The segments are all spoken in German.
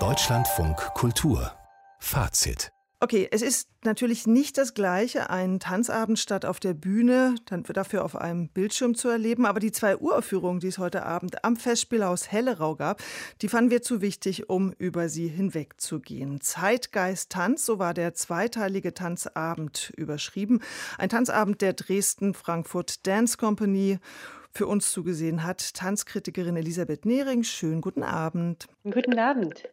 Deutschlandfunk Kultur Fazit Okay, es ist natürlich nicht das Gleiche, einen Tanzabend statt auf der Bühne, dann dafür auf einem Bildschirm zu erleben. Aber die zwei Uraufführungen, die es heute Abend am Festspielhaus Hellerau gab, die fanden wir zu wichtig, um über sie hinwegzugehen. Zeitgeist Tanz, so war der zweiteilige Tanzabend überschrieben. Ein Tanzabend der Dresden Frankfurt Dance Company für uns zugesehen hat. Tanzkritikerin Elisabeth Nehring, schönen guten Abend. Guten Abend.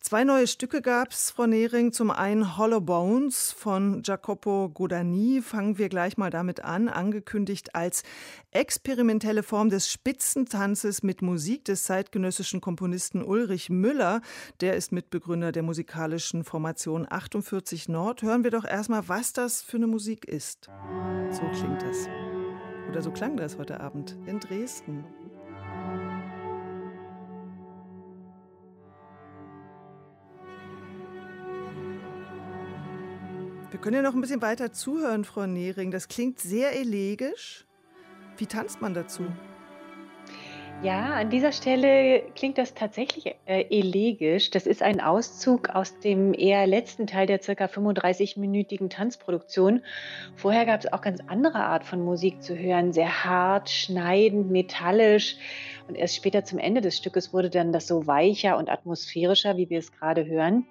Zwei neue Stücke gab es, Frau Nehring. Zum einen Hollow Bones von Jacopo Godani. Fangen wir gleich mal damit an. Angekündigt als experimentelle Form des Spitzentanzes mit Musik des zeitgenössischen Komponisten Ulrich Müller. Der ist Mitbegründer der musikalischen Formation 48 Nord. Hören wir doch erstmal, was das für eine Musik ist. So klingt das. Oder so klang das heute Abend in Dresden. Wir können ja noch ein bisschen weiter zuhören, Frau Nehring. Das klingt sehr elegisch. Wie tanzt man dazu? Ja, an dieser Stelle klingt das tatsächlich äh, elegisch. Das ist ein Auszug aus dem eher letzten Teil der circa 35-minütigen Tanzproduktion. Vorher gab es auch ganz andere Art von Musik zu hören, sehr hart, schneidend, metallisch. Und erst später zum Ende des Stückes wurde dann das so weicher und atmosphärischer, wie wir es gerade hören.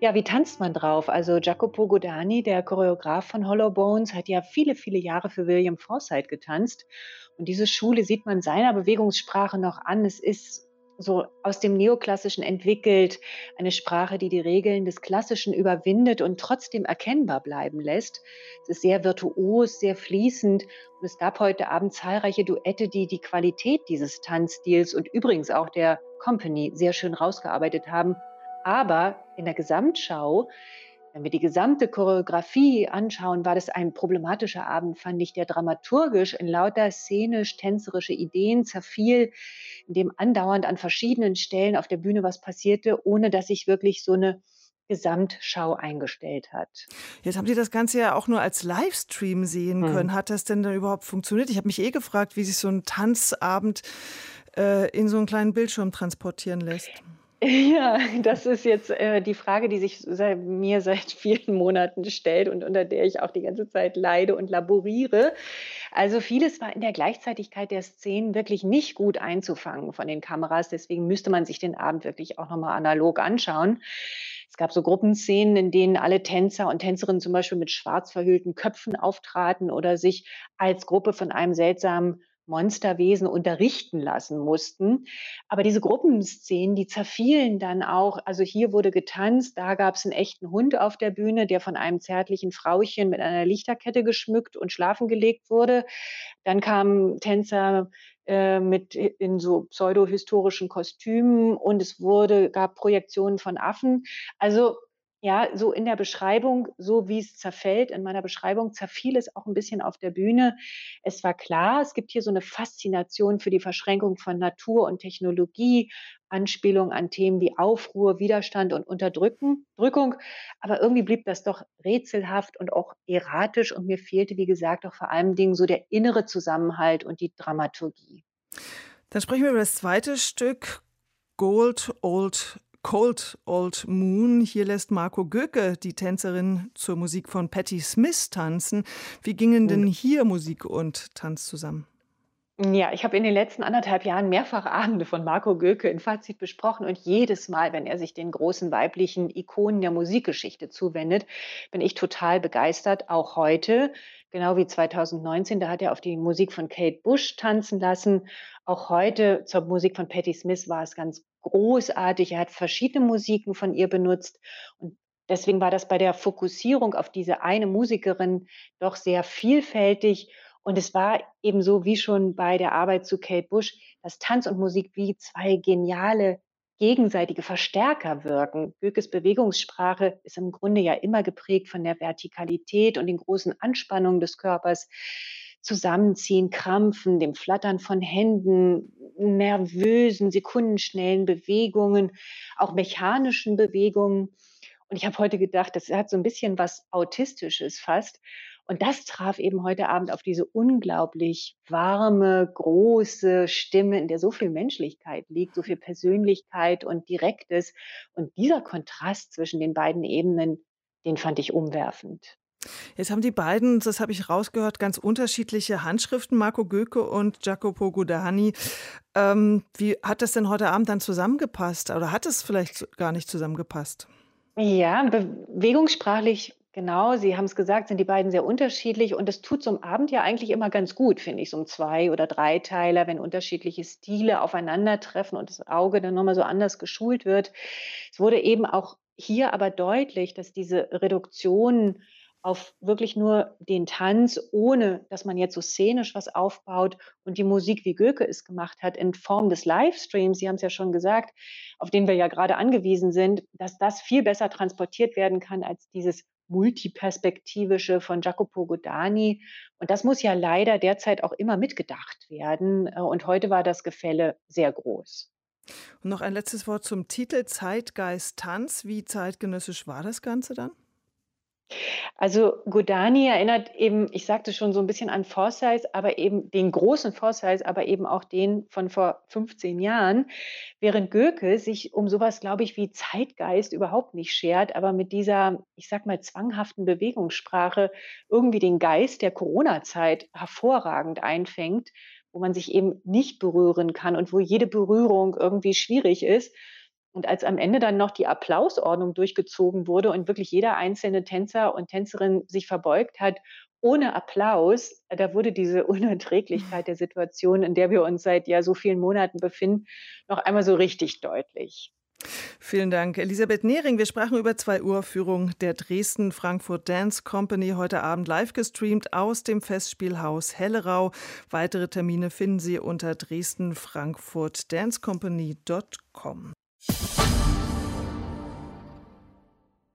Ja, wie tanzt man drauf? Also Jacopo Godani, der Choreograf von Hollow Bones, hat ja viele, viele Jahre für William Forsythe getanzt. Und diese Schule sieht man seiner Bewegungssprache noch an. Es ist so aus dem Neoklassischen entwickelt, eine Sprache, die die Regeln des Klassischen überwindet und trotzdem erkennbar bleiben lässt. Es ist sehr virtuos, sehr fließend und es gab heute Abend zahlreiche Duette, die die Qualität dieses Tanzstils und übrigens auch der Company sehr schön rausgearbeitet haben. Aber in der Gesamtschau wenn wir die gesamte Choreografie anschauen, war das ein problematischer Abend, fand ich, der dramaturgisch in lauter szenisch-tänzerische Ideen zerfiel, in dem andauernd an verschiedenen Stellen auf der Bühne was passierte, ohne dass sich wirklich so eine Gesamtschau eingestellt hat. Jetzt haben Sie das Ganze ja auch nur als Livestream sehen hm. können. Hat das denn dann überhaupt funktioniert? Ich habe mich eh gefragt, wie sich so ein Tanzabend äh, in so einen kleinen Bildschirm transportieren lässt. Ja, das ist jetzt äh, die Frage, die sich seit, mir seit vielen Monaten stellt und unter der ich auch die ganze Zeit leide und laboriere. Also vieles war in der Gleichzeitigkeit der Szenen wirklich nicht gut einzufangen von den Kameras. Deswegen müsste man sich den Abend wirklich auch nochmal analog anschauen. Es gab so Gruppenszenen, in denen alle Tänzer und Tänzerinnen zum Beispiel mit schwarz verhüllten Köpfen auftraten oder sich als Gruppe von einem seltsamen Monsterwesen unterrichten lassen mussten. Aber diese Gruppenszenen, die zerfielen dann auch. Also hier wurde getanzt, da gab es einen echten Hund auf der Bühne, der von einem zärtlichen Frauchen mit einer Lichterkette geschmückt und schlafen gelegt wurde. Dann kamen Tänzer äh, mit in so pseudo-historischen Kostümen und es wurde, gab Projektionen von Affen. Also ja, so in der Beschreibung, so wie es zerfällt, in meiner Beschreibung zerfiel es auch ein bisschen auf der Bühne. Es war klar, es gibt hier so eine Faszination für die Verschränkung von Natur und Technologie, Anspielung an Themen wie Aufruhr, Widerstand und Unterdrückung. Aber irgendwie blieb das doch rätselhaft und auch erratisch und mir fehlte, wie gesagt, auch vor allen Dingen so der innere Zusammenhalt und die Dramaturgie. Dann sprechen wir über das zweite Stück, Gold Old Cold Old Moon. Hier lässt Marco Göke die Tänzerin zur Musik von Patti Smith tanzen. Wie gingen denn hier Musik und Tanz zusammen? Ja, ich habe in den letzten anderthalb Jahren mehrfach Abende von Marco Göke in Fazit besprochen und jedes Mal, wenn er sich den großen weiblichen Ikonen der Musikgeschichte zuwendet, bin ich total begeistert. Auch heute, genau wie 2019, da hat er auf die Musik von Kate Bush tanzen lassen. Auch heute zur Musik von Patti Smith war es ganz großartig. Er hat verschiedene Musiken von ihr benutzt und deswegen war das bei der Fokussierung auf diese eine Musikerin doch sehr vielfältig und es war ebenso wie schon bei der Arbeit zu Kate Bush, dass Tanz und Musik wie zwei geniale gegenseitige Verstärker wirken. Gökes Bewegungssprache ist im Grunde ja immer geprägt von der Vertikalität und den großen Anspannungen des Körpers. Zusammenziehen, Krampfen, dem Flattern von Händen, nervösen, sekundenschnellen Bewegungen, auch mechanischen Bewegungen. Und ich habe heute gedacht, das hat so ein bisschen was Autistisches fast. Und das traf eben heute Abend auf diese unglaublich warme, große Stimme, in der so viel Menschlichkeit liegt, so viel Persönlichkeit und Direktes. Und dieser Kontrast zwischen den beiden Ebenen, den fand ich umwerfend. Jetzt haben die beiden, das habe ich rausgehört, ganz unterschiedliche Handschriften, Marco Göke und Jacopo Gudani. Ähm, wie hat das denn heute Abend dann zusammengepasst? Oder hat es vielleicht gar nicht zusammengepasst? Ja, bewegungssprachlich genau, Sie haben es gesagt, sind die beiden sehr unterschiedlich und es tut zum Abend ja eigentlich immer ganz gut, finde ich, so um zwei oder Dreiteiler, wenn unterschiedliche Stile aufeinandertreffen und das Auge dann nochmal so anders geschult wird. Es wurde eben auch hier aber deutlich, dass diese Reduktion auf wirklich nur den Tanz, ohne dass man jetzt so szenisch was aufbaut und die Musik, wie Göke es gemacht hat, in Form des Livestreams, Sie haben es ja schon gesagt, auf den wir ja gerade angewiesen sind, dass das viel besser transportiert werden kann als dieses multiperspektivische von Jacopo Godani. Und das muss ja leider derzeit auch immer mitgedacht werden. Äh, und heute war das Gefälle sehr groß. Und noch ein letztes Wort zum Titel Zeitgeist Tanz. Wie zeitgenössisch war das Ganze dann? Also Godani erinnert eben, ich sagte schon so ein bisschen an Forsyth, aber eben den großen Forsyth, aber eben auch den von vor 15 Jahren, während Goethe sich um sowas, glaube ich, wie Zeitgeist überhaupt nicht schert, aber mit dieser, ich sag mal, zwanghaften Bewegungssprache irgendwie den Geist der Corona-Zeit hervorragend einfängt, wo man sich eben nicht berühren kann und wo jede Berührung irgendwie schwierig ist. Und als am Ende dann noch die Applausordnung durchgezogen wurde und wirklich jeder einzelne Tänzer und Tänzerin sich verbeugt hat, ohne Applaus, da wurde diese Unerträglichkeit der Situation, in der wir uns seit ja so vielen Monaten befinden, noch einmal so richtig deutlich. Vielen Dank, Elisabeth Nehring. Wir sprachen über zwei Uraufführungen der Dresden Frankfurt Dance Company heute Abend live gestreamt aus dem Festspielhaus Hellerau. Weitere Termine finden Sie unter dresden-frankfurt-dancecompany.com.